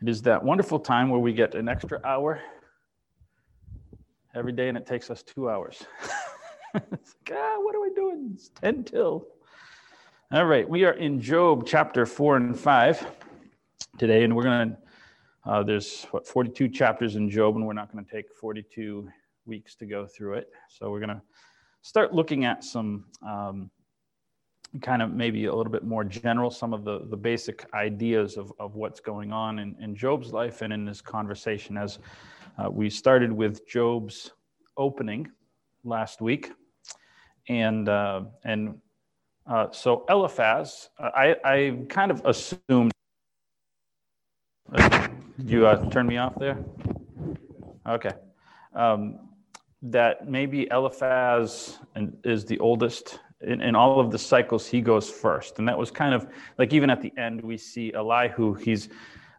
It is that wonderful time where we get an extra hour every day and it takes us two hours. it's like, ah, what are we doing? It's 10 till. All right, we are in Job chapter 4 and 5 today, and we're going to, uh, there's what, 42 chapters in Job, and we're not going to take 42 weeks to go through it. So we're going to start looking at some um, kind of maybe a little bit more general, some of the, the basic ideas of, of what's going on in, in Job's life and in this conversation. As uh, we started with Job's opening last week, and uh, and uh, so Eliphaz, I, I kind of assumed. Did you uh, turn me off there? Okay. Um, that maybe Eliphaz is the oldest in, in, all of the cycles, he goes first. And that was kind of like even at the end, we see Elihu, he's,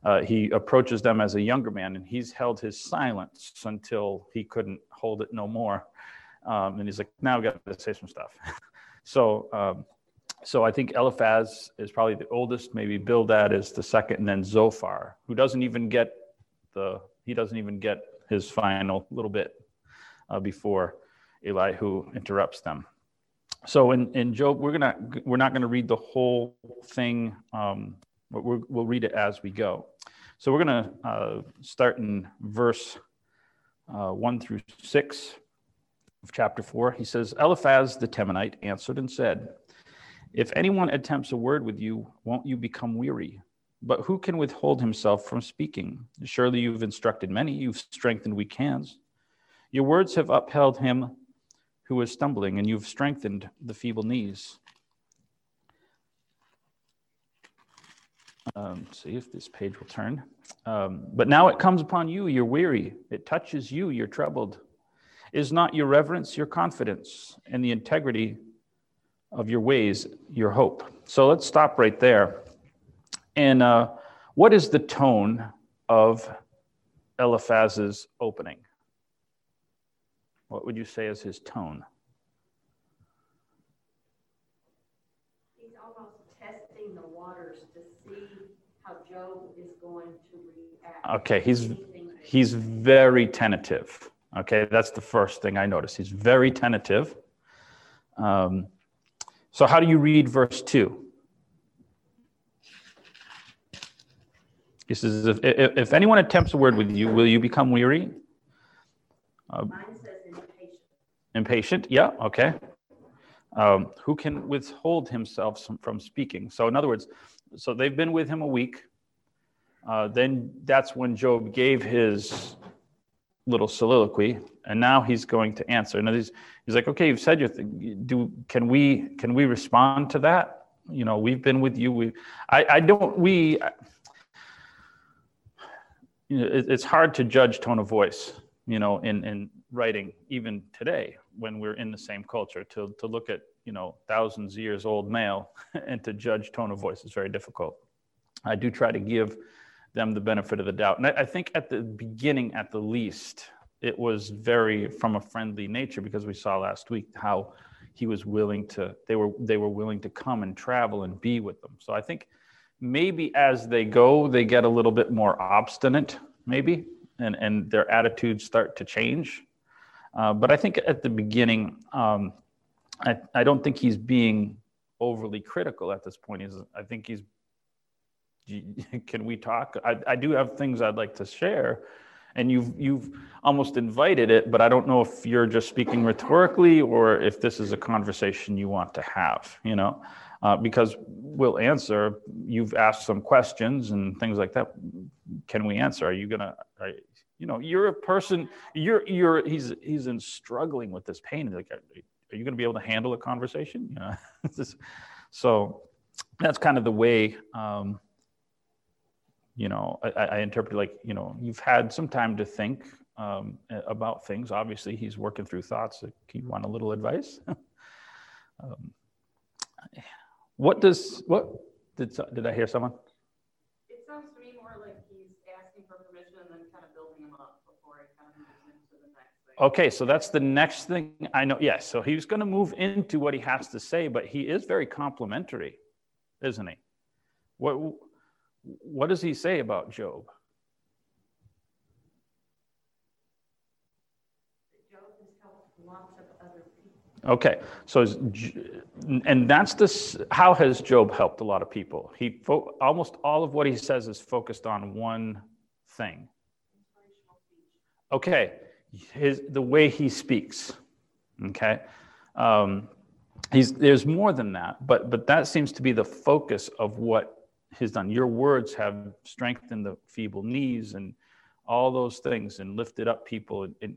uh, he approaches them as a younger man and he's held his silence until he couldn't hold it no more. Um, and he's like, now I've got to say some stuff. so, um, so I think Eliphaz is probably the oldest, maybe Bildad is the second, and then Zophar, who doesn't even get the, he doesn't even get his final little bit uh, before Elihu interrupts them so in, in Job, we're gonna we're not gonna read the whole thing. Um, but we will read it as we go. So we're gonna uh, start in verse uh, one through six of chapter four. He says, Eliphaz the Temanite answered and said, "If anyone attempts a word with you, won't you become weary? But who can withhold himself from speaking? Surely you've instructed many, you've strengthened weak hands. Your words have upheld him who is stumbling, and you've strengthened the feeble knees. Um, see if this page will turn. Um, but now it comes upon you, you're weary. It touches you, you're troubled. Is not your reverence your confidence and the integrity of your ways your hope? So let's stop right there. And uh, what is the tone of Eliphaz's opening? What would you say is his tone? He's almost testing the waters to see how Job is going to react. Okay, he's he's very tentative. Okay, that's the first thing I notice. He's very tentative. Um, so, how do you read verse 2? He says, if, if, if anyone attempts a word with you, will you become weary? Uh, Impatient, yeah, okay. Um, who can withhold himself from speaking? So, in other words, so they've been with him a week. Uh, then that's when Job gave his little soliloquy, and now he's going to answer. And he's, he's like, okay, you've said your thing. Do can we can we respond to that? You know, we've been with you. We, I, I don't. We, you know, it, it's hard to judge tone of voice. You know, in in writing even today when we're in the same culture. To, to look at you know thousands of years old male and to judge tone of voice is very difficult. I do try to give them the benefit of the doubt. And I, I think at the beginning at the least it was very from a friendly nature because we saw last week how he was willing to they were they were willing to come and travel and be with them. So i think maybe as they go they get a little bit more obstinate maybe and and their attitudes start to change uh, but I think at the beginning, um, I, I don't think he's being overly critical at this point. He's, I think he's, can we talk? I, I do have things I'd like to share. And you've, you've almost invited it, but I don't know if you're just speaking rhetorically or if this is a conversation you want to have, you know? Uh, because we'll answer. You've asked some questions and things like that. Can we answer? Are you gonna? You know you're a person you're you're he's he's in struggling with this pain. Like are, you going to be able to handle a conversation? You know so that's kind of the way um, you know I, I, interpret like you know you've had some time to think um, about things. Obviously he's working through thoughts you want a little advice. Um, what does what did did i hear someone Okay, so that's the next thing I know. Yes, so he's going to move into what he has to say, but he is very complimentary, isn't he? What what does he say about Job? Okay, so and that's this. How has Job helped a lot of people? He fo- almost all of what he says is focused on one thing. Okay, his the way he speaks. Okay, um, he's there's more than that, but but that seems to be the focus of what he's done. Your words have strengthened the feeble knees and all those things and lifted up people. And, and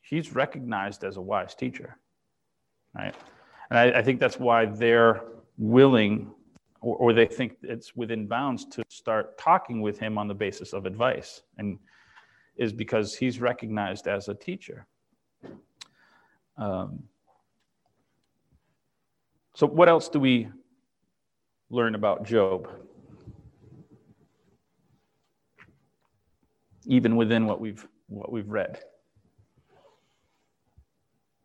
he's recognized as a wise teacher right? And I, I think that's why they're willing or, or, they think it's within bounds to start talking with him on the basis of advice and is because he's recognized as a teacher. Um, so what else do we learn about job? Even within what we've what we've read.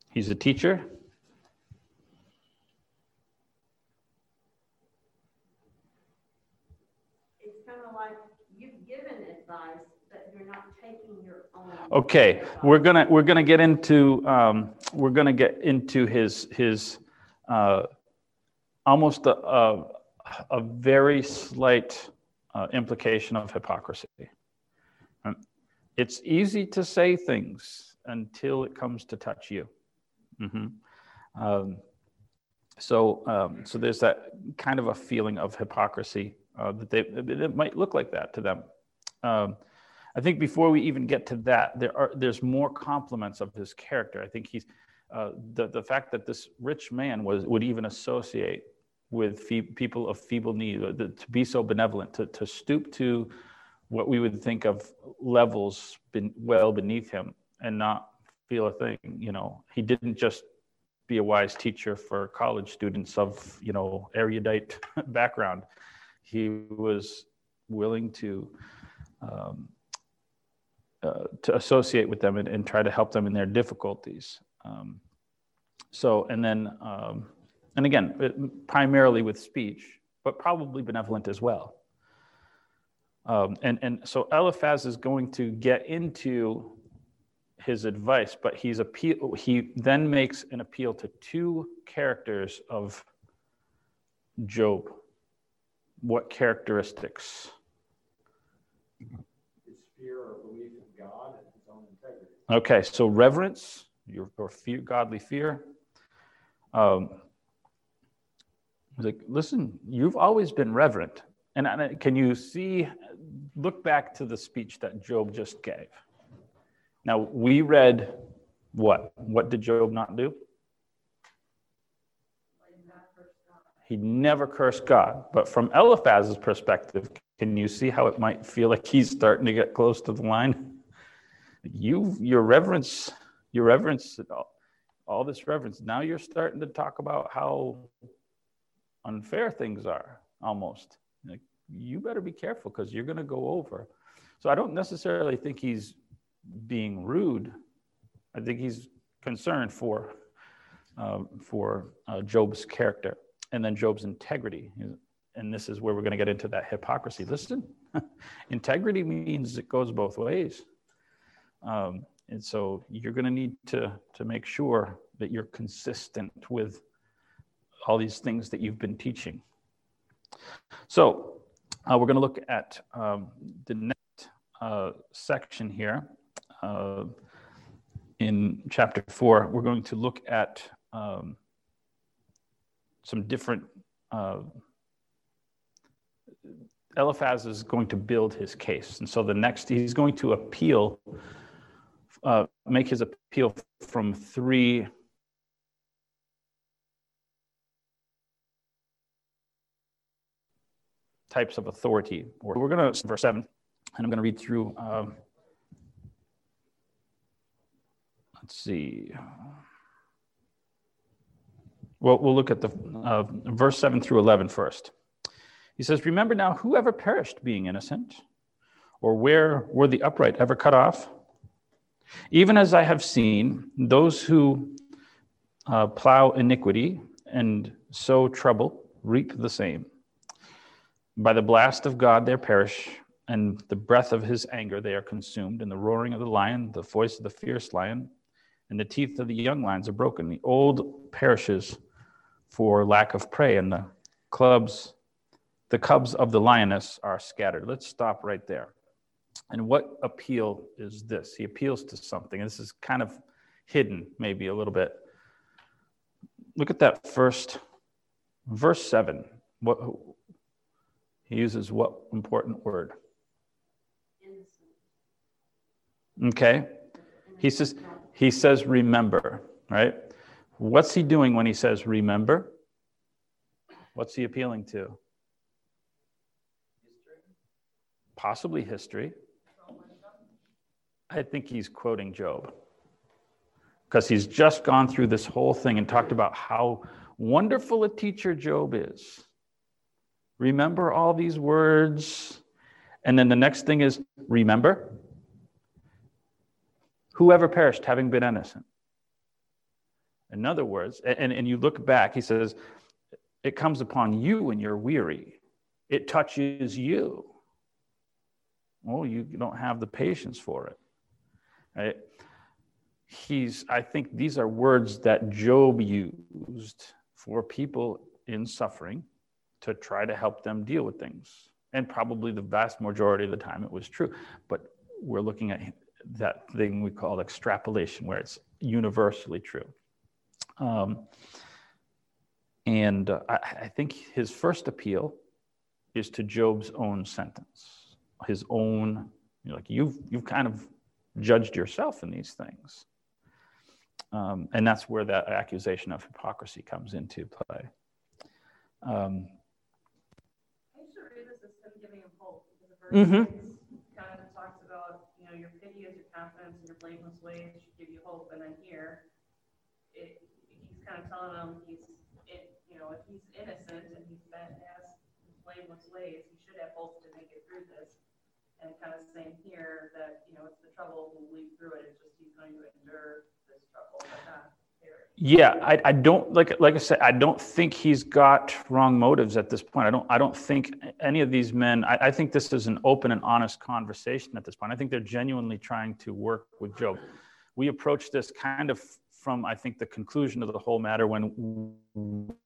He's a teacher Okay, we're gonna we're gonna get into um, we're gonna get into his his uh, almost a, a, a very slight uh, implication of hypocrisy. It's easy to say things until it comes to touch you. Mm-hmm. Um, so um, so there's that kind of a feeling of hypocrisy uh, that they it might look like that to them. Um, I think before we even get to that, there are there's more compliments of his character. I think he's uh, the the fact that this rich man was would even associate with fee- people of feeble need, uh, the, to be so benevolent, to to stoop to what we would think of levels ben, well beneath him and not feel a thing. You know, he didn't just be a wise teacher for college students of you know erudite background. He was willing to um, uh, to associate with them and, and, try to help them in their difficulties. Um, so, and then, um, and again, it, primarily with speech, but probably benevolent as well. Um, and, and so Eliphaz is going to get into his advice, but he's appeal, he then makes an appeal to two characters of Job. What characteristics? Okay, so reverence, your, or fear, godly fear. Um, like, listen, you've always been reverent. And, and can you see, look back to the speech that Job just gave. Now, we read what? What did Job not do? He never cursed God. But from Eliphaz's perspective, can you see how it might feel like he's starting to get close to the line? You your reverence your reverence all, all this reverence. Now you're starting to talk about how unfair things are almost. Like, you better be careful because you're going to go over. So i don't necessarily think he's being rude. I think he's concerned for uh, for uh, job's character and then job's integrity. And this is where we're going to get into that hypocrisy. Listen integrity means it goes both ways um, and so you're going to need to to make sure that you're consistent with all these things that you've been teaching. So uh, we're going to look at um, the next uh, section here uh, in chapter four. We're going to look at um, some different. Uh, Eliphaz is going to build his case, and so the next he's going to appeal uh, make his appeal from three types of authority. We're going to, verse 7, and I'm going to read through. Um, let's see. Well, we'll look at the uh, verse 7 through 11 first. He says, Remember now, whoever perished being innocent, or where were the upright ever cut off? Even as I have seen those who uh, plow iniquity and sow trouble reap the same. By the blast of God they perish, and the breath of his anger they are consumed, and the roaring of the lion, the voice of the fierce lion, and the teeth of the young lions are broken. The old perishes for lack of prey, and the clubs, the cubs of the lioness are scattered. Let's stop right there. And what appeal is this? He appeals to something. This is kind of hidden, maybe a little bit. Look at that first verse seven. What he uses what important word? Okay. He says he says remember, right? What's he doing when he says remember? What's he appealing to? Possibly history. I think he's quoting Job because he's just gone through this whole thing and talked about how wonderful a teacher Job is. Remember all these words. And then the next thing is remember whoever perished having been innocent. In other words, and, and you look back, he says, it comes upon you when you're weary, it touches you. Well, you don't have the patience for it. Right? He's, I think these are words that Job used for people in suffering to try to help them deal with things. And probably the vast majority of the time it was true. But we're looking at that thing we call extrapolation, where it's universally true. Um, and uh, I, I think his first appeal is to Job's own sentence, his own, you know, like you've, you've kind of judged yourself in these things. Um, and that's where that accusation of hypocrisy comes into play. Um, I used to read this as him giving him hope because the verse Mhm. kind of talks about, you know, your pity is your confidence and your blameless ways should give you hope. And then here, it, he's kind of telling him he's, it, you know, if he's innocent and he's been, has blameless ways, he should have hope to make it through this. And kind of saying here that, you know, it's the trouble will lead through it. It's just he's going to endure this trouble. Yeah, I, I don't like like I said, I don't think he's got wrong motives at this point. I don't I don't think any of these men. I, I think this is an open and honest conversation at this point. I think they're genuinely trying to work with Job. We approach this kind of from I think the conclusion of the whole matter when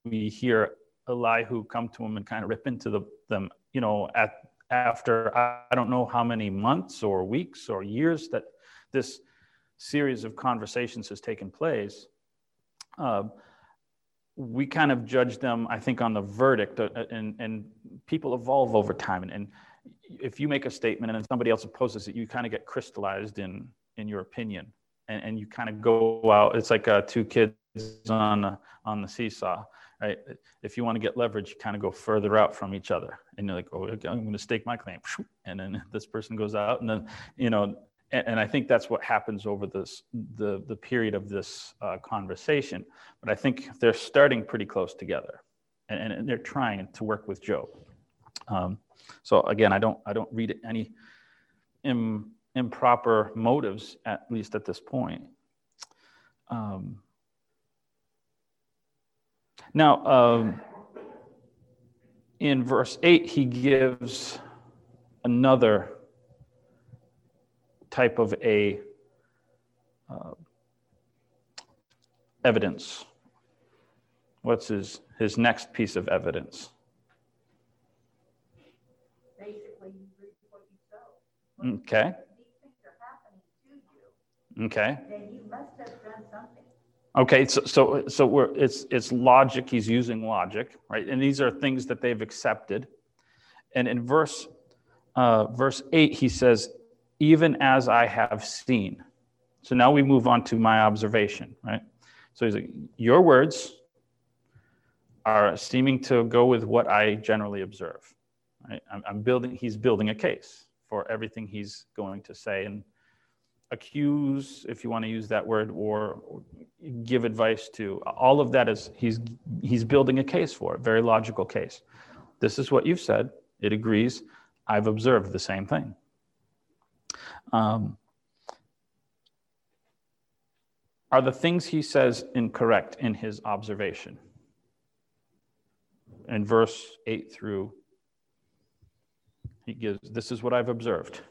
we hear Elihu come to him and kind of rip into the, them. You know, at after I, don't know how many months or weeks or years that this series of conversations has taken place uh, we kind of judge them, I think, on the verdict, uh, and, and people evolve over time. And, and if you make a statement and then somebody else opposes it, you kind of get crystallized in, in your opinion. And, and you kind of go out, it's like uh, two kids on, the- on the seesaw, right? If you want to get leverage, you kind of go further out from each other. And you're like, oh, I'm going to stake my claim. And then this person goes out, and then, you know, and, and I think that's what happens over this the the period of this uh, conversation. But I think they're starting pretty close together, and, and they're trying to work with Job. Um, so again, I don't I don't read any Im, improper motives at least at this point. Um, now, um, in verse 8, he gives another type of a uh, evidence. What's his, his next piece of evidence? Basically, you reap what you sow. Okay, These things are happening to you, okay. then you must have done something. Okay, so so so we're it's it's logic. He's using logic, right? And these are things that they've accepted. And in verse uh, verse eight, he says, "Even as I have seen." So now we move on to my observation, right? So he's like, "Your words are seeming to go with what I generally observe." Right? I'm, I'm building. He's building a case for everything he's going to say and accuse, if you want to use that word, or give advice to. All of that is he's he's building a case for a very logical case. This is what you've said. It agrees. I've observed the same thing. Um, are the things he says incorrect in his observation? In verse 8 through, he gives, This is what I've observed.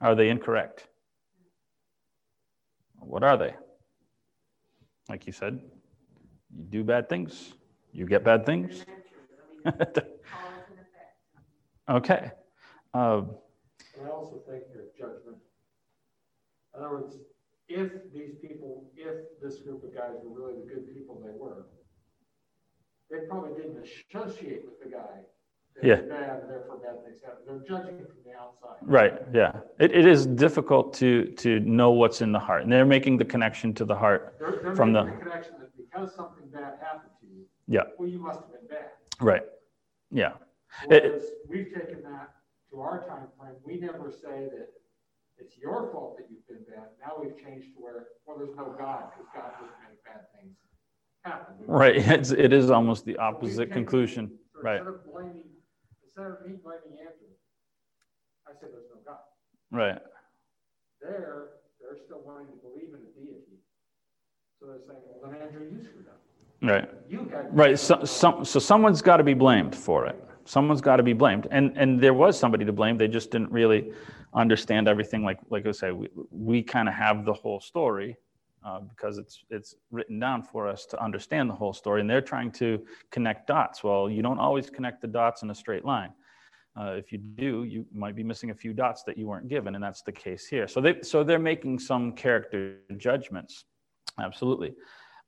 Are they incorrect? What are they? like you said, you do bad things, you get bad things. Okay. Uh, And I also think there's judgment. In other words, if these people, if this group of guys were really the good people they were, they probably didn't associate with the guy. Yeah. Bad, and therefore bad things happen. They're judging from the outside. right. Yeah. It, it is difficult to to know what's in the heart, and they're making the connection to the heart. They're, they're From the- the connection that because something bad happened to you. Yeah. Well, you must have been bad. Right. Yeah. It- we've taken that to our time frame, we never say that it's your fault that you've been bad. Now we've changed to where, well, there's no God, because God doesn't make bad things happen. Right. It's, it is almost the opposite taken- conclusion. Right. Of instead of me blaming Andrew, I said there's no God. Right. There, they're still wanting to believe in a deity. So they're saying, well, then Andrew, you screwed up. Right. You had. Right. So, some, so someone's got to be blamed for it. Someone's got to be blamed. And, and there was somebody to blame. They just didn't really understand everything. Like, like I say, we, we kind of have the whole story uh, because it's, it's written down for us to understand the whole story. And they're trying to connect dots. Well, you don't always connect the dots in a straight line. Uh, if you do, you might be missing a few dots that you weren't given, and that's the case here. So they, so they're making some character judgments, absolutely.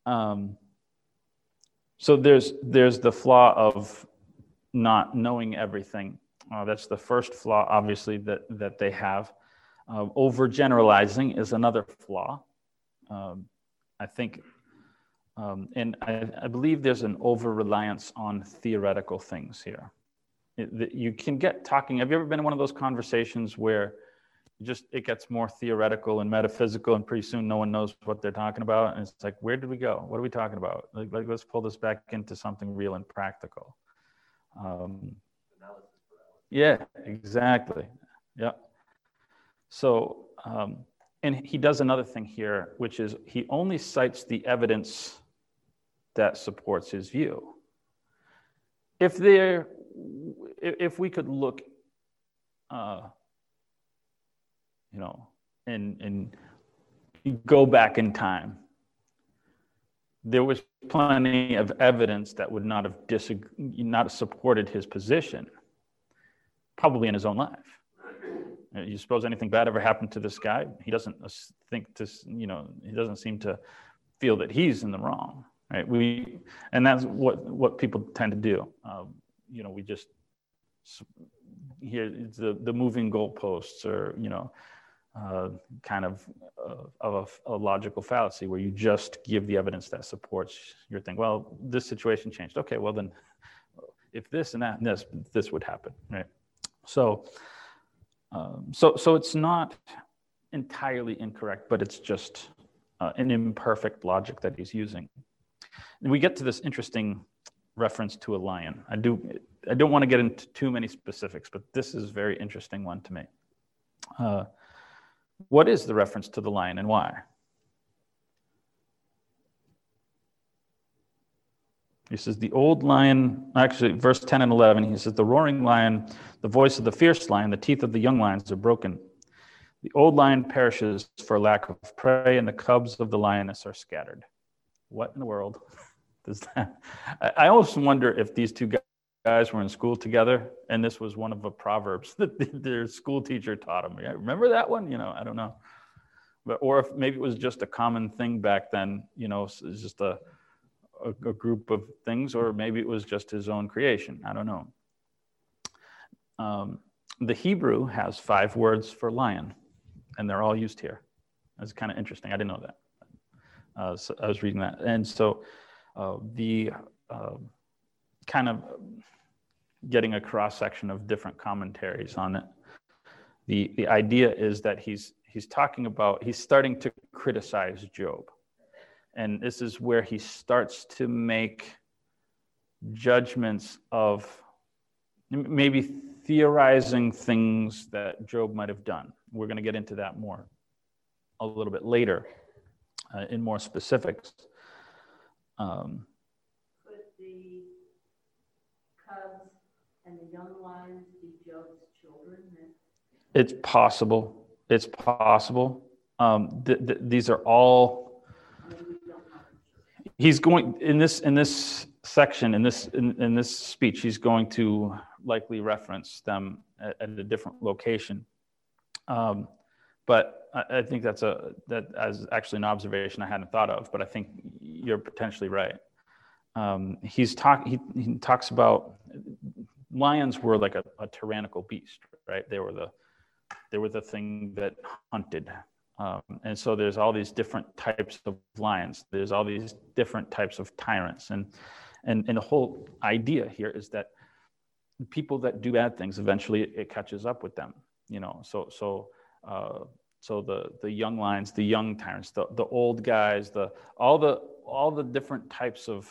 Um, so there's there's the flaw of not knowing everything. Uh, that's the first flaw, obviously, that that they have. Uh, overgeneralizing is another flaw. Um, I think, um, and I, I believe there's an over reliance on theoretical things here. It, that you can get talking. Have you ever been in one of those conversations where just it gets more theoretical and metaphysical, and pretty soon no one knows what they're talking about, and it's like, where did we go? What are we talking about? Like, like let's pull this back into something real and practical. Um, yeah, exactly. Yeah. So, um, and he does another thing here, which is he only cites the evidence that supports his view. If there, if we could look, uh, you know, and and go back in time, there was plenty of evidence that would not have disag- not have supported his position, probably in his own life. Uh, You suppose anything bad ever happened to this guy? He doesn't think this, you know, he doesn't seem to feel that he's in the wrong, right? We, and that's what what people tend to do. Um, you know, we just here it's the the moving goalposts, or you know, uh, kind of uh, of a, a logical fallacy where you just give the evidence that supports your thing. Well, this situation changed. Okay, well then, if this and that and this, this would happen, right? So, um, so so it's not entirely incorrect, but it's just uh, an imperfect logic that he's using. And we get to this interesting reference to a lion. I do I don't want to get into too many specifics, but this is a very interesting one to me. Uh, what is the reference to the lion and why? He says, the old lion, actually, verse 10 and 11, he says, the roaring lion, the voice of the fierce lion, the teeth of the young lions are broken. The old lion perishes for lack of prey, and the cubs of the lioness are scattered. What in the world does that? I, almost wonder if these two guys were in school together, and this was one of the proverbs that their school teacher taught them. Remember that one? You know, I don't know. But, or if maybe it was just a common thing back then, you know, it's just a, a, a group of things, or maybe it was just his own creation. I don't know. Um, the Hebrew has five words for lion, and they're all used here. That's kind of interesting. I didn't know that. Uh, so I was reading that, and so uh, the uh, kind of getting a cross section of different commentaries on it. The the idea is that he's he's talking about he's starting to criticize Job, and this is where he starts to make judgments of maybe theorizing things that Job might have done. We're going to get into that more a little bit later uh, in more specifics. Um, Could the cubs and the young lions be Job's children? it's possible. It's possible. Um, th- th- these are all I mean, we don't know. He's going in this in this section in this in, in this speech he's going to likely reference them at, at a different location. Um, but I, I, think that's a that as actually an observation i hadn't thought of but i think you're potentially right. Um, he's talk he, he talks about lions were like a, a tyrannical beast right? They were the they were the thing that hunted um, and so there's all these different types of lions. There's all these different types of tyrants. And, and, and the whole idea here is that people that do bad things, eventually it catches up with them. You know, so, so, uh, so the, the young lions, the young tyrants, the, the old guys, the, all, the, all the different types of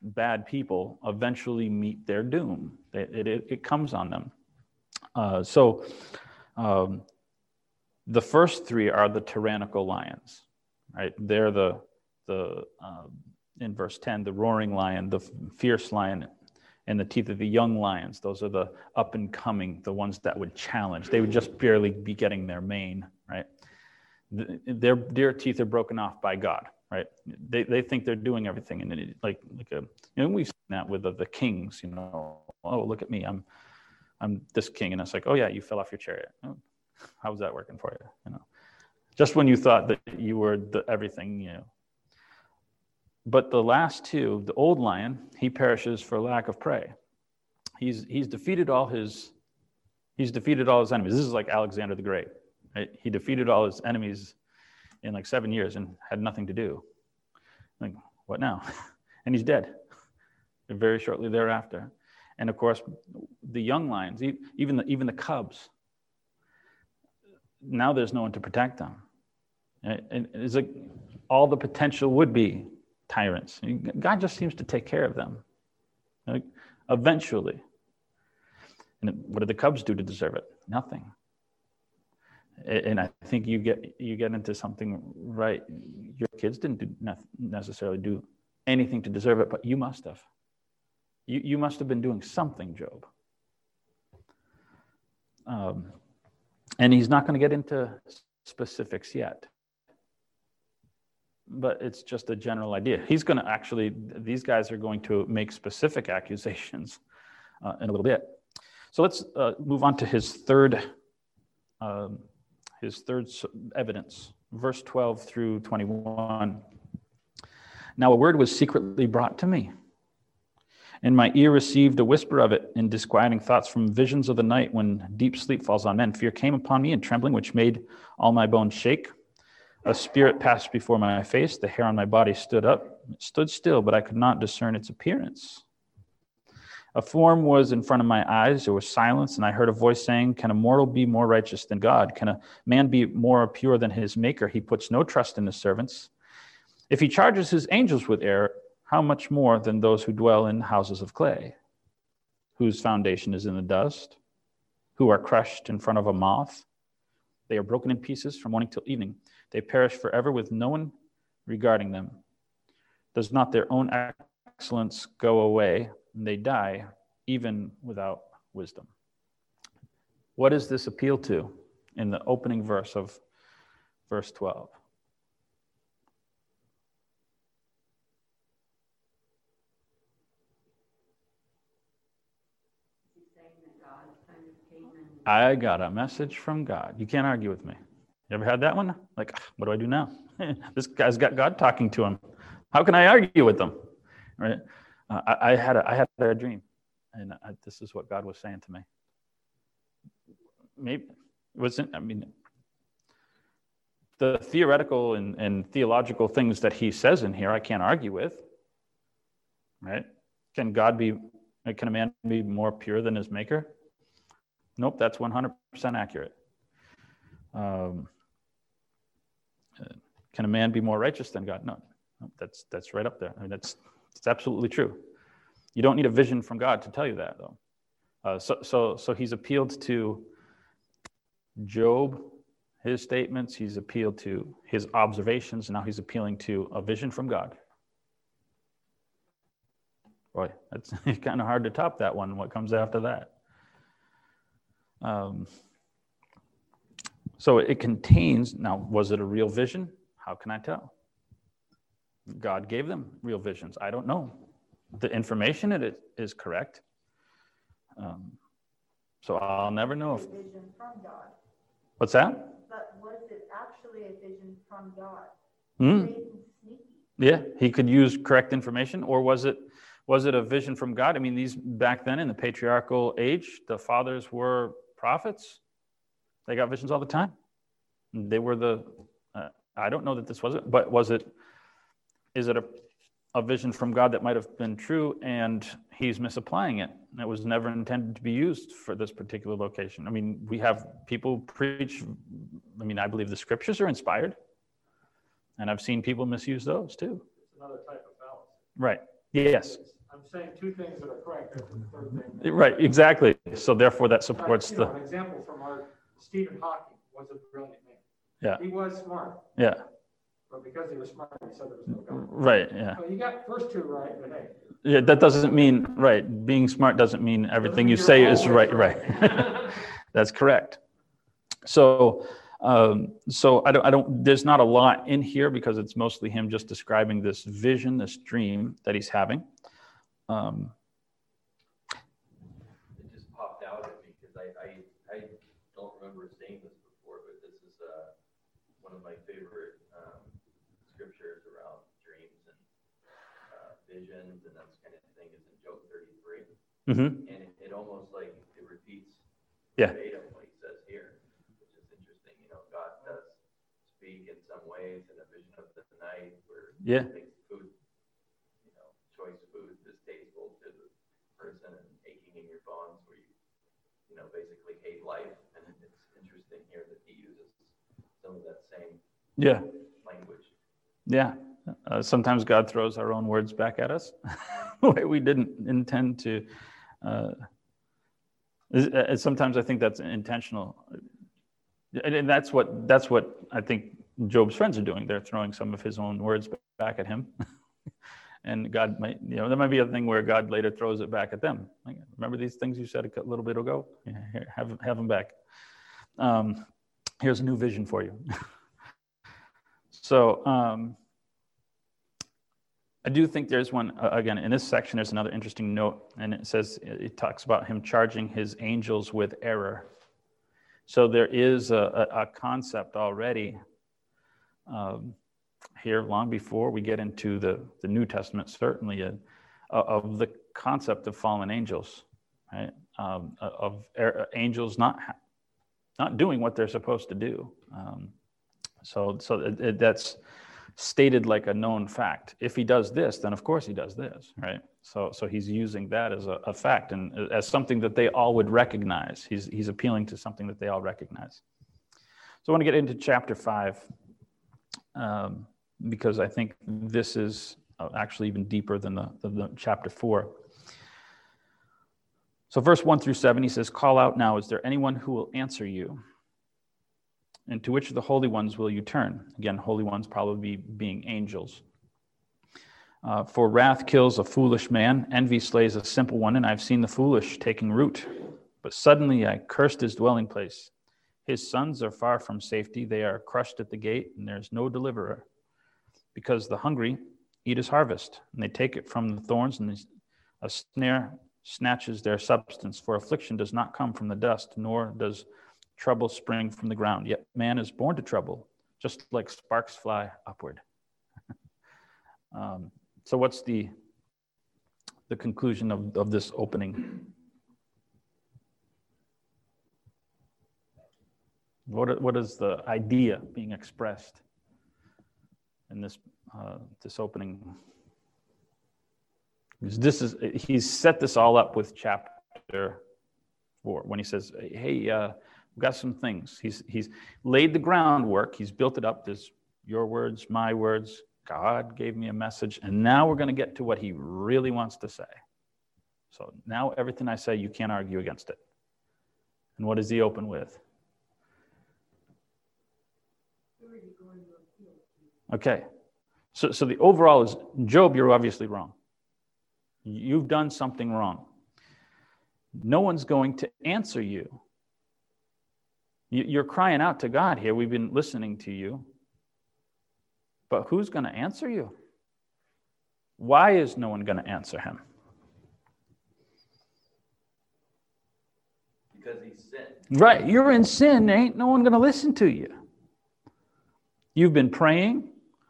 bad people eventually meet their doom. It, it, it comes on them. Uh, so, um, the first three are the tyrannical lions, right? They're the, the um, in verse 10, the roaring lion, the fierce lion, and the teeth of the young lions. Those are the up and coming, the ones that would challenge. They would just barely be getting their mane, right? their, their teeth are broken off by God, right? They, they think they're doing everything. And it, like, like a, you know, we've seen that with the, the kings, you know, oh, look at me. I'm, I'm this king. And it's like, oh yeah, you fell off your chariot. Oh, how's that working for you? You know, just when you thought that you were the everything, you know. But the last two, the old lion, he perishes for lack of prey. He's he's defeated all his he's defeated all his enemies. This is like Alexander the Great. Right? He defeated all his enemies in like seven years and had nothing to do. Like, what now? and he's dead very shortly thereafter. And of course, the young lions, even the, even the cubs, now there's no one to protect them. And it's like all the potential would be tyrants. God just seems to take care of them like, eventually. And what did the Cubs do to deserve it? Nothing. And I think you get you get into something right. Your kids didn't do necessarily do anything to deserve it, but you must have. You, you must have been doing something, Job. Um, and he's not going to get into specifics yet. But it's just a general idea. He's going to actually, these guys are going to make specific accusations uh, in a little bit. So let's uh, move on to his third, um, his third evidence, verse 12 through 21. Now a word was secretly brought to me and my ear received a whisper of it in disquieting thoughts from visions of the night when deep sleep falls on men. Fear came upon me and trembling, which made all my bones shake. A spirit passed before my face. The hair on my body stood up. It stood still, but I could not discern its appearance. A form was in front of my eyes. There was silence, and I heard a voice saying, Can a mortal be more righteous than God? Can a man be more pure than his maker? He puts no trust in his servants. If he charges his angels with error, how much more than those who dwell in houses of clay, whose foundation is in the dust, who are crushed in front of a moth? They are broken in pieces from morning till evening. They perish forever with no one regarding them. Does not their own excellence go away, and they die even without wisdom? What does this appeal to in the opening verse of verse 12? I got a message from God. You can't argue with me. You ever had that one? Like, what do I do now? this guy's got God talking to him. How can I argue with them? Right? Uh, I, I, had a, I had a dream, and I, this is what God was saying to me. Maybe wasn't. I mean, the theoretical and, and theological things that He says in here, I can't argue with. Right? Can God be? Can a man be more pure than his Maker? Nope, that's 100% accurate. Um, can a man be more righteous than God? No, that's, that's right up there. I mean, that's, that's absolutely true. You don't need a vision from God to tell you that, though. Uh, so, so, so he's appealed to Job, his statements, he's appealed to his observations, and now he's appealing to a vision from God. Boy, that's kind of hard to top that one. What comes after that? Um, so it contains, now, was it a real vision? How can I tell? God gave them real visions. I don't know. The information in it is correct. Um, so I'll never know if. Vision from God, What's that? but was it actually a vision from God? Hmm? Yeah, he could use correct information, or was it was it a vision from God? I mean, these back then in the patriarchal age, the fathers were prophets. They got visions all the time. They were the. Uh, I don't know that this was it, but was it? Is it a a vision from God that might have been true, and he's misapplying it? It was never intended to be used for this particular location. I mean, we have people preach. I mean, I believe the scriptures are inspired, and I've seen people misuse those too. It's another type of fallacy. Right. Yes. I'm saying two things that are correct, there's third thing. Right. Exactly. So therefore, that supports you know, the. An example from our, Stephen Hawking was a brilliant man. Yeah. He was smart, Yeah. but because he was smart, he said there was no God. Right. Yeah. Well, you got first two right, but hey. Yeah. That doesn't mean right. Being smart doesn't mean everything you say is right. Right. That's correct. So, um, so I don't, I don't, there's not a lot in here because it's mostly him just describing this vision, this dream that he's having. Um, It just popped out at me because I, I, I don't remember saying this before, but this is, uh, one of my favorite, um, scriptures around dreams and, uh, visions and that kind of thing is in Job thirty-three. mhm. And it, it almost like, it repeats Yeah. verbatim what he says here, which is interesting, you know, God does speak in some ways in a vision of the night where Yeah. he makes food, you know, choice food distasteful to the person and aching in your bones where you, you know, basically hate life. And it's interesting here that he uses some of that same Yeah. language. Yeah. Uh, sometimes God throws our own words back at us. way we didn't intend to. Uh, uh, sometimes I think that's intentional, and, and that's what that's what I think Job's friends are doing. They're throwing some of his own words back at him, and God might, you know, there might be a thing where God later throws it back at them. Like, Remember these things you said a little bit ago? Yeah, here, have have them back. Um, here's a new vision for you. so. Um, I do think there's one, uh, again, in this section, there's another interesting note, and it says, it talks about him charging his angels with error. So there is a, a, a concept already um, here, long before we get into the, the New Testament, certainly, uh, of the concept of fallen angels, right? Um, of er- angels not, not doing what they're supposed to do. Um, so so it, it, that's stated like a known fact. If he does this, then of course he does this, right? So, so he's using that as a, a fact and as something that they all would recognize. He's, he's appealing to something that they all recognize. So I want to get into chapter five um, because I think this is uh, actually even deeper than the, the, the chapter four. So, verse one through seven, he says, Call out now, is there anyone who will answer you? And to which of the holy ones will you turn? Again, holy ones probably being angels. Uh, for wrath kills a foolish man, envy slays a simple one, and I've seen the foolish taking root. But suddenly I cursed his dwelling place. His sons are far from safety, they are crushed at the gate, and there's no deliverer. Because the hungry eat his harvest, and they take it from the thorns, and a snare snatches their substance. For affliction does not come from the dust, nor does trouble spring from the ground. Yet man is born to trouble, just like sparks fly upward. um, so, what's the the conclusion of, of this opening? What, what is the idea being expressed in this uh, this opening? Because This is he's set this all up with chapter four when he says, "Hey, uh, we've got some things." He's he's laid the groundwork. He's built it up. There's your words, my words. God gave me a message, and now we're going to get to what he really wants to say. So now everything I say, you can't argue against it. And what does he open with? Okay. So, so the overall is Job, you're obviously wrong. You've done something wrong. No one's going to answer you. You- You're crying out to God here. We've been listening to you. But who's going to answer you? Why is no one going to answer him? Because he's sinned. Right, you're in sin, ain't no one going to listen to you. You've been praying,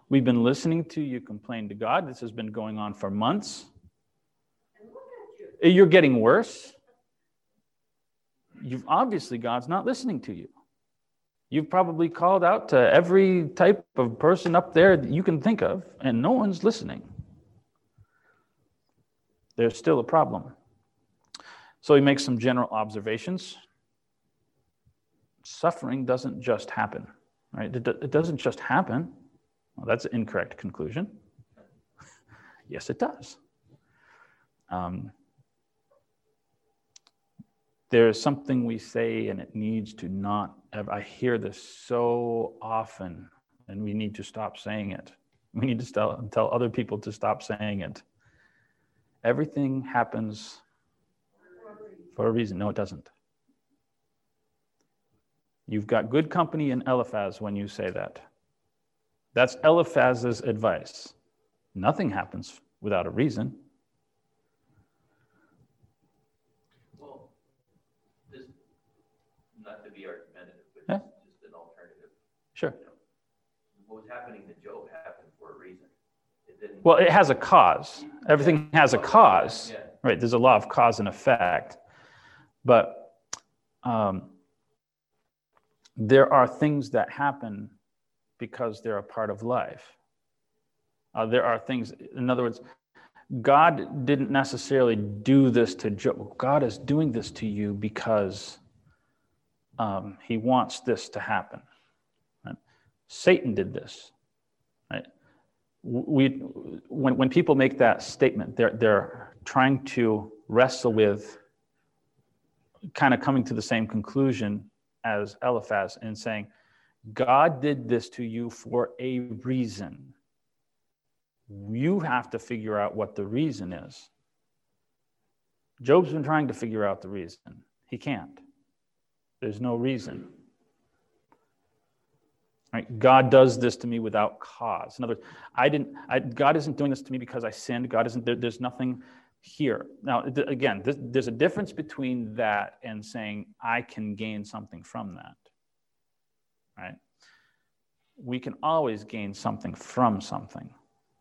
we've been listening to you complain to God. This has been going on for months. And look at you. You're getting worse. You've obviously God's not listening to you. You've probably called out to every type of person up there that you can think of, and no one's listening. There's still a problem. So he makes some general observations. Suffering doesn't just happen, right? It, it doesn't just happen. Well, that's an incorrect conclusion. yes, it does. Um, there's something we say and it needs to not ever, I hear this so often and we need to stop saying it. We need to tell, tell other people to stop saying it. Everything happens for a reason. No, it doesn't. You've got good company in Eliphaz when you say that. That's Eliphaz's advice. Nothing happens without a reason. Well, this, not to be argumentative, but Yeah. just, an alternative. Sure. you know. What was happening to Job happened for a reason. It didn't. Well, it has a cause. Everything has a cause. Yeah. Right, there's a law of cause and effect. But um, there are things that happen because they're a part of life. Uh, there are things, in other words, God didn't necessarily do this to Job. God is doing this to you because um, he wants this to happen. Right? Satan did this. Right? We, when, when people make that statement, they're, they're trying to wrestle with kind of coming to the same conclusion as Eliphaz and saying, God did this to you for a reason. You have to figure out what the reason is. Job's been trying to figure out the reason. He can't. There's no reason. Right? God does this to me without cause. In other words, I didn't. I, God isn't doing this to me because I sinned. God isn't. There, there's nothing here. Now, th- again, this, there's a difference between that and saying I can gain something from that. Right? We can always gain something from something,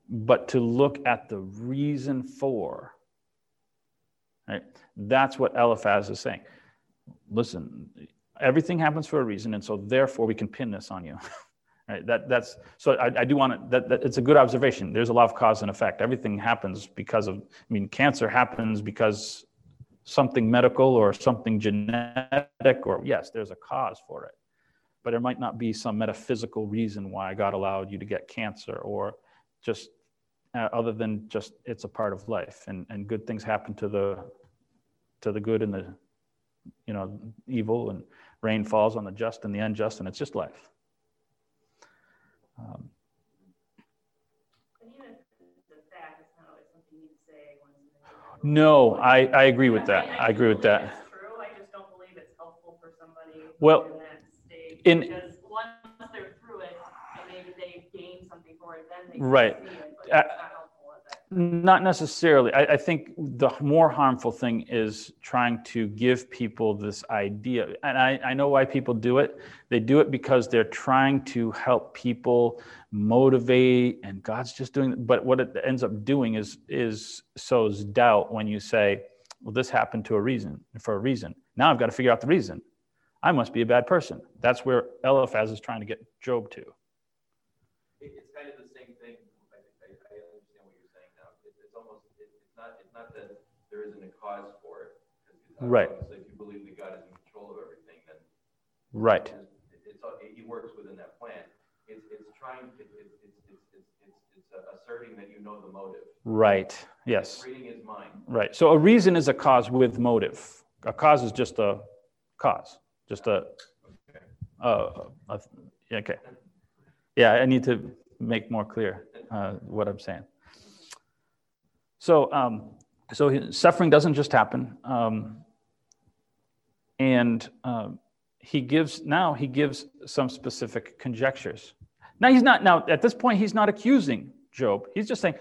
but to look at the reason for. Right? That's what Eliphaz is saying. Listen, everything happens for a reason, and so therefore we can pin this on you. right? That that's so. I, I do want to. That, that it's a good observation. There's a lot of cause and effect. Everything happens because of. I mean, cancer happens because something medical or something genetic, or yes, there's a cause for it, but there might not be some metaphysical reason why God allowed you to get cancer, or just uh, other than just it's a part of life, and and good things happen to the to the good and the you know, evil and rain falls on the just and the unjust, and it's just life. Um, And even if it's a fact, it's not always something you say when. no, I, I agree with that. I agree with that. It's true, I just don't believe it's helpful for somebody Well, in that state. in- Because once they're through it, and maybe they gain something for it, then they Right. can see it, but Uh, not helpful at that. Not necessarily. I, I think the more harmful thing is trying to give people this idea. And I, I know why people do it. They do it because they're trying to help people motivate, and God's just doing But what it ends up doing is, is sows doubt when you say, well, this happened to a reason, for a reason. Now I've got to figure out the reason. I must be a bad person. That's where Eliphaz is trying to get Job to. It's kind of the same thing, I, I, I understand what you're saying now, it's, it's almost, it, it's not, it's not that there isn't a cause for it. Right. Obviously, if you believe that God is in control of everything, then Right. It's, it's, it, he works within that plan. It's, it's trying, it, it, it's, it's, it's, it's, it's asserting that you know the motive. Right. Yes. Reading his mind. Right. So a reason is a cause with motive. A cause is just a cause, just a. Uh, okay. Yeah, I need to make more clear uh, what I'm saying. So, um, so suffering doesn't just happen, um, and um, he gives now he gives some specific conjectures. Now he's not now at this point he's not accusing Job. He's just saying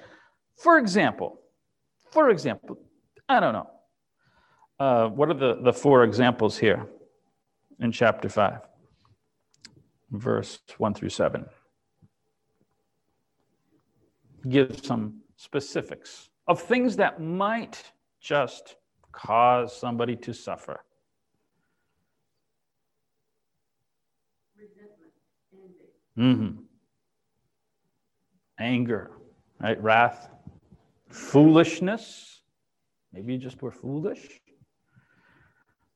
For example, for example, I don't know. Uh, what are the, the four examples here in chapter 5, verse 1 through 7? Give some specifics of things that might just cause somebody to suffer. Resentment, envy. hmm Anger, right? Wrath, foolishness. Maybe you just were foolish.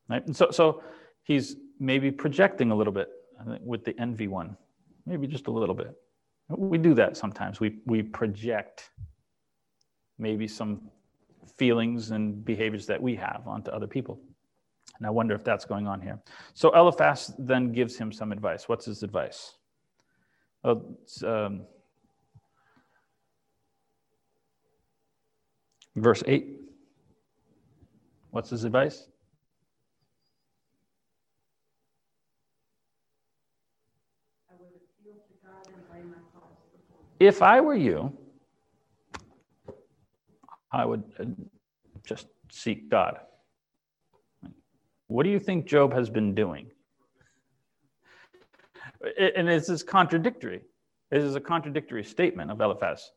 Right? And so, so he's maybe projecting a little bit with the envy one, maybe just a little bit. We do that sometimes. We, we project maybe some feelings and behaviors that we have onto other people. And I wonder if that's going on here. So Eliphaz then gives him some advice. What's his advice? Oh, um, verse 8. What's his advice? I would appeal to God and lay my cause before him. If I were you, I would uh, just seek God. What do you think Job has been doing? And this is contradictory. This is a contradictory statement of Eliphaz.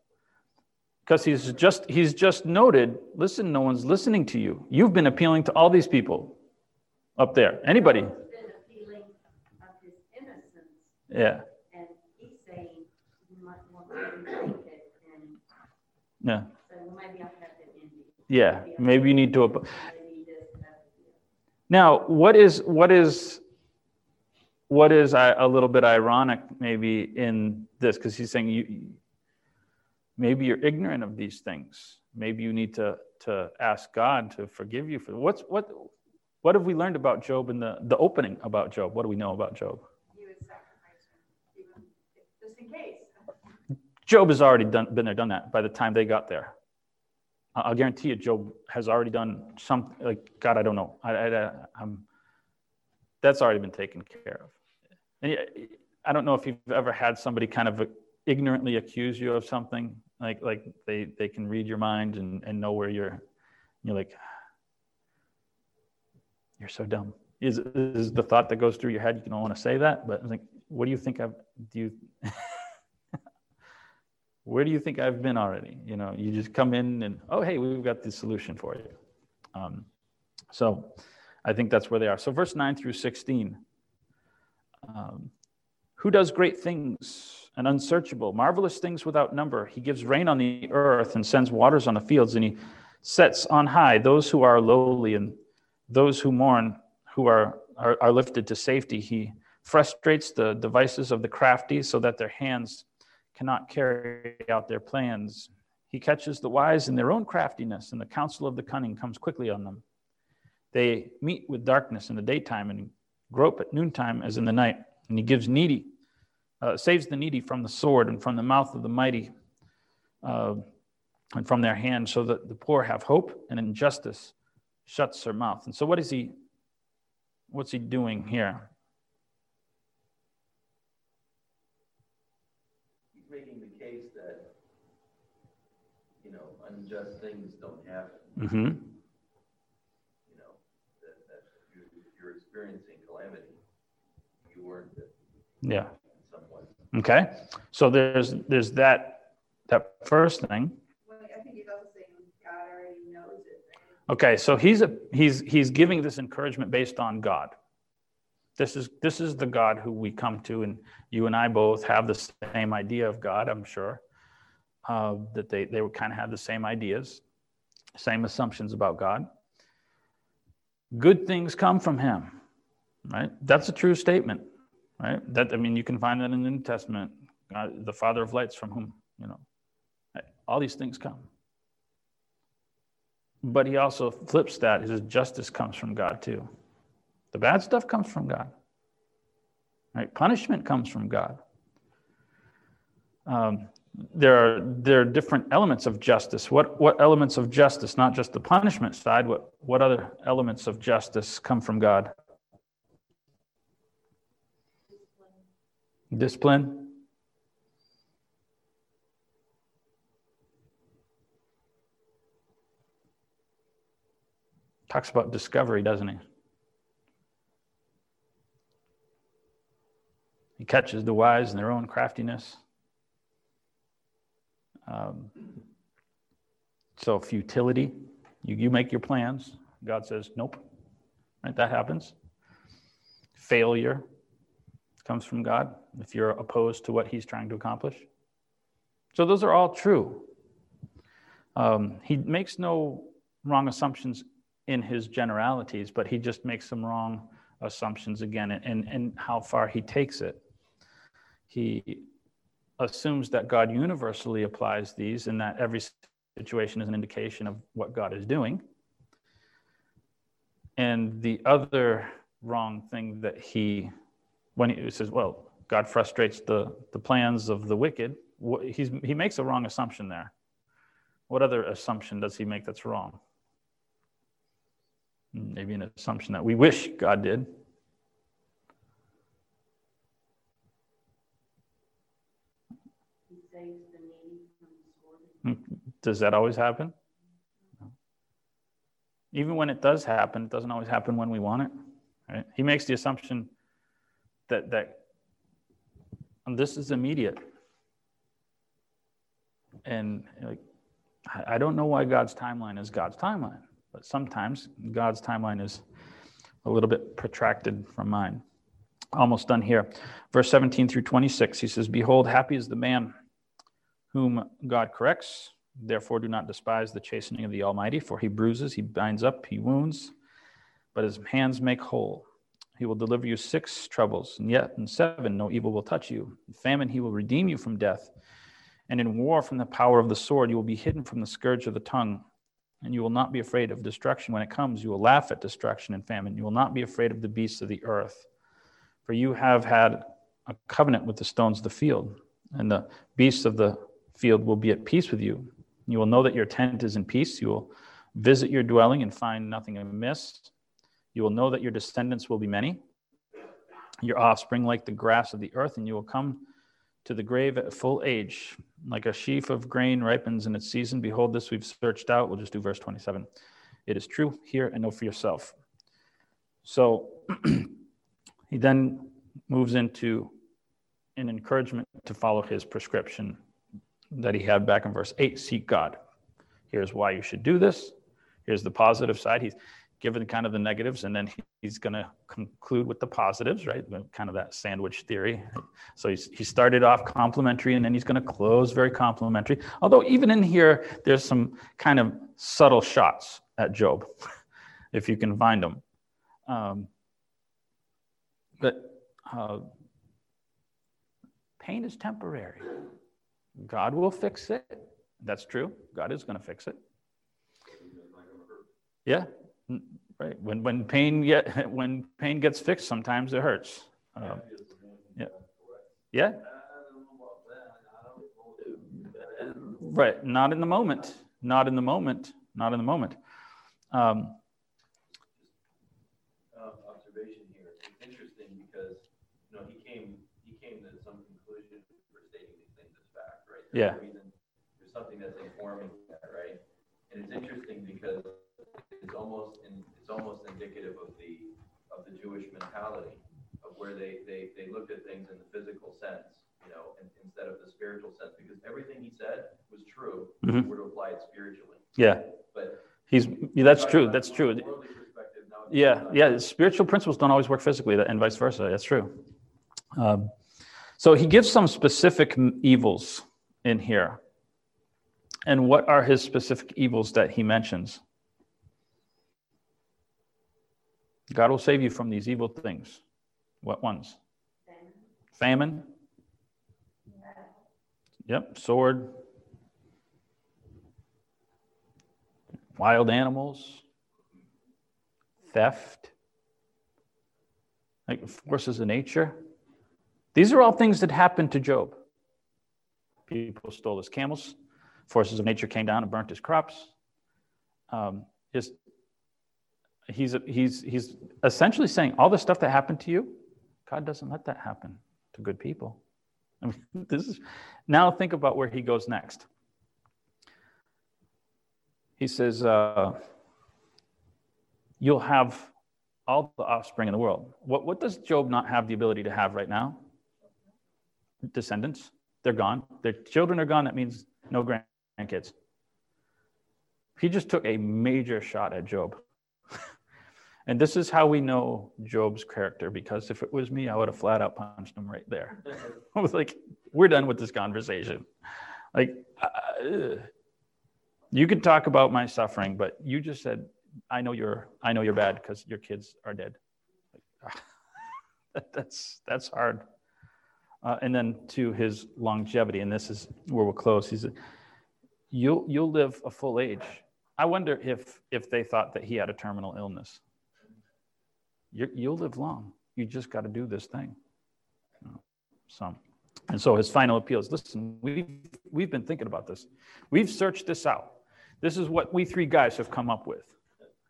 Because he's just he's just noted, listen, no one's listening to you. You've been appealing to all these people up there. Anybody? Been appealing of his innocence, Yeah. and he's saying you might want to rethink it, and Yeah. maybe I have to envy. Yeah. Maybe you need to ap- Maybe this, that, the other. Now, what is what is what is a little bit ironic maybe in this because he's saying you maybe you're ignorant of these things. Maybe you need to to ask God to forgive you for what's what what have we learned about Job in the the opening about Job? What do we know about Job? He was sacrificing, even, if- just in case. Job has already done been there, done that by the time they got there. I'll guarantee you, Job has already done some. Like God, I don't know. I, I, I'm. That's already been taken care of. And I don't know if you've ever had somebody kind of ignorantly accuse you of something. Like like they they can read your mind and, and know where you're. You're like, you're so dumb. Is is the thought that goes through your head? You don't want to say that, but I'm like, what do you think I've do you? Where do you think I've been already? You know, you just come in and, oh, hey, we've got the solution for you. Um, so I think that's where they are. So, verse 9 through 16. Um, who does great things and unsearchable, marvelous things without number? He gives rain on the earth and sends waters on the fields, and he sets on high those who are lowly and those who mourn, who are, are, are lifted to safety. He frustrates the devices of the crafty so that their hands cannot carry out their plans. He catches the wise in their own craftiness, and the counsel of the cunning comes quickly on them. They meet with darkness in the daytime and grope at noontime as in the night. And he gives needy, uh, saves the needy from the sword and from the mouth of the mighty, uh, and from their hand, so that the poor have hope, and injustice shuts their mouth. And so, what is he? What's he doing here? He's making the case that, you know, unjust things don't happen, Mm-hmm. you know, that, that you, you're experiencing calamity. You weren't in Yeah. some way. Okay. So there's there's that that first thing. Well, I think he's also saying God already knows it. Okay, so he's a, he's he's giving this encouragement based on God. This is this is the God who we come to, and you and I both have the same idea of God. I'm sure uh, that they they would kind of have the same ideas, same assumptions about God. Good things come from Him, right? That's a true statement, right? That I mean, you can find that in the New Testament. God, the Father of lights, from whom you know all these things come. But he also flips that. His justice comes from God too. The bad stuff comes from God. Right? Punishment comes from God. Um, there are there are different elements of justice. What what elements of justice? Not just the punishment side. What what other elements of justice come from God? Discipline. Discipline. Talks about discovery, doesn't he? He catches the wise in their own craftiness. Um, so, futility, you, you make your plans. God says, nope. Right? That happens. Failure comes from God if you're opposed to what He's trying to accomplish. So, those are all true. Um, he makes no wrong assumptions in his generalities, but he just makes some wrong assumptions again and, and how far he takes it. He assumes that God universally applies these and that every situation is an indication of what God is doing. And the other wrong thing that he, when he says, well, God frustrates the, the plans of the wicked, he's, he makes a wrong assumption there. What other assumption does he make that's wrong? Maybe an assumption that we wish God did. He saves the needy from the sword. Does that always happen? Even when it does happen, it doesn't always happen when we want it. Right? He makes the assumption that that this is immediate. And like, I don't know why God's timeline is God's timeline, but sometimes God's timeline is a little bit protracted from mine. Almost done here. Verse 17 through 26, he says, Behold, happy is the man whom God corrects. Therefore, do not despise the chastening of the Almighty, for he bruises, he binds up, he wounds, but his hands make whole. He will deliver you six troubles, and yet in seven no evil will touch you. In famine, he will redeem you from death and in war from the power of the sword. You will be hidden from the scourge of the tongue, and you will not be afraid of destruction when it comes. You will laugh at destruction and famine. You will not be afraid of the beasts of the earth, for you have had a covenant with the stones of the field, and the beasts of the field will be at peace with you. You will know that your tent is in peace. You will visit your dwelling and find nothing amiss. You will know that your descendants will be many, your offspring like the grass of the earth, and you will come to the grave at full age, like a sheaf of grain ripens in its season. Behold, this we've searched out. We'll just do verse 27. It is true. Hear and know for yourself. So he then moves into an encouragement to follow his prescription that he had back in verse 8 seek God. Here's why you should do this. Here's the positive side. He's given kind of the negatives, and then he's going to conclude with the positives, right? Kind of that sandwich theory. So he's, he started off complimentary, and then he's going to close very complimentary. Although, even in here, there's some kind of subtle shots at Job, if you can find them. Um, but uh, pain is temporary. God will fix it. That's true. God is going to fix it. Yeah, right. When when pain get when pain gets fixed, sometimes it hurts. Um, yeah, yeah. Right. Not in the moment. Not in the moment. Not in the moment. Um, uh, observation here. It's interesting because you know he came he came to some conclusion for stating these things as fact, right? There's yeah. Reason, there's something that's informing that, right? And it's interesting because it's almost in, it's almost indicative of the of the Jewish mentality of where they, they, they looked at things in the physical sense, you know, and, instead of the spiritual sense, because everything he said was true. Mm-hmm. Were to apply it spiritually. Yeah. But he's yeah, that's true. That's true. Yeah, yeah. Spiritual principles don't always work physically, and vice versa. That's true. Um, so he gives some specific evils in here. And what are his specific evils that he mentions? God will save you from these evil things. What ones? Famine. Yep, sword. Wild animals. Theft. Like forces of nature. These are all things that happened to Job. People stole his camels. Forces of nature came down and burnt his crops. Um, his he's, he's, he's essentially saying all the stuff that happened to you, God doesn't let that happen to good people. I mean, this is, now think about where he goes next. He says, uh, you'll have all the offspring in the world. What, what does Job not have the ability to have right now? Descendants. They're gone. Their children are gone. That means no grandkids. He just took a major shot at Job. and this is how we know Job's character, because if it was me, I would have flat out punched him right there. I was like, we're done with this conversation. Like, uh, you could talk about my suffering, but you just said, I know you're, I know you're bad because your kids are dead. That's, that's hard. Uh, and then to his longevity, and this is where we'll close. He said, "You'll you'll live a full age." I wonder if if they thought that he had a terminal illness. you you'll live long. You just got to do this thing. So, and so his final appeal is: Listen, we've we've been thinking about this. We've searched this out. This is what we three guys have come up with.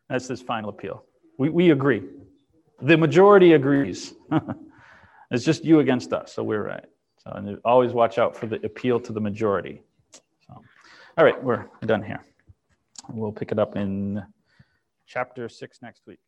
That's his final appeal. We we agree. The majority agrees. It's just you against us, so we're right. So and always watch out for the appeal to the majority. So, all right, we're done here. We'll pick it up in chapter six next week.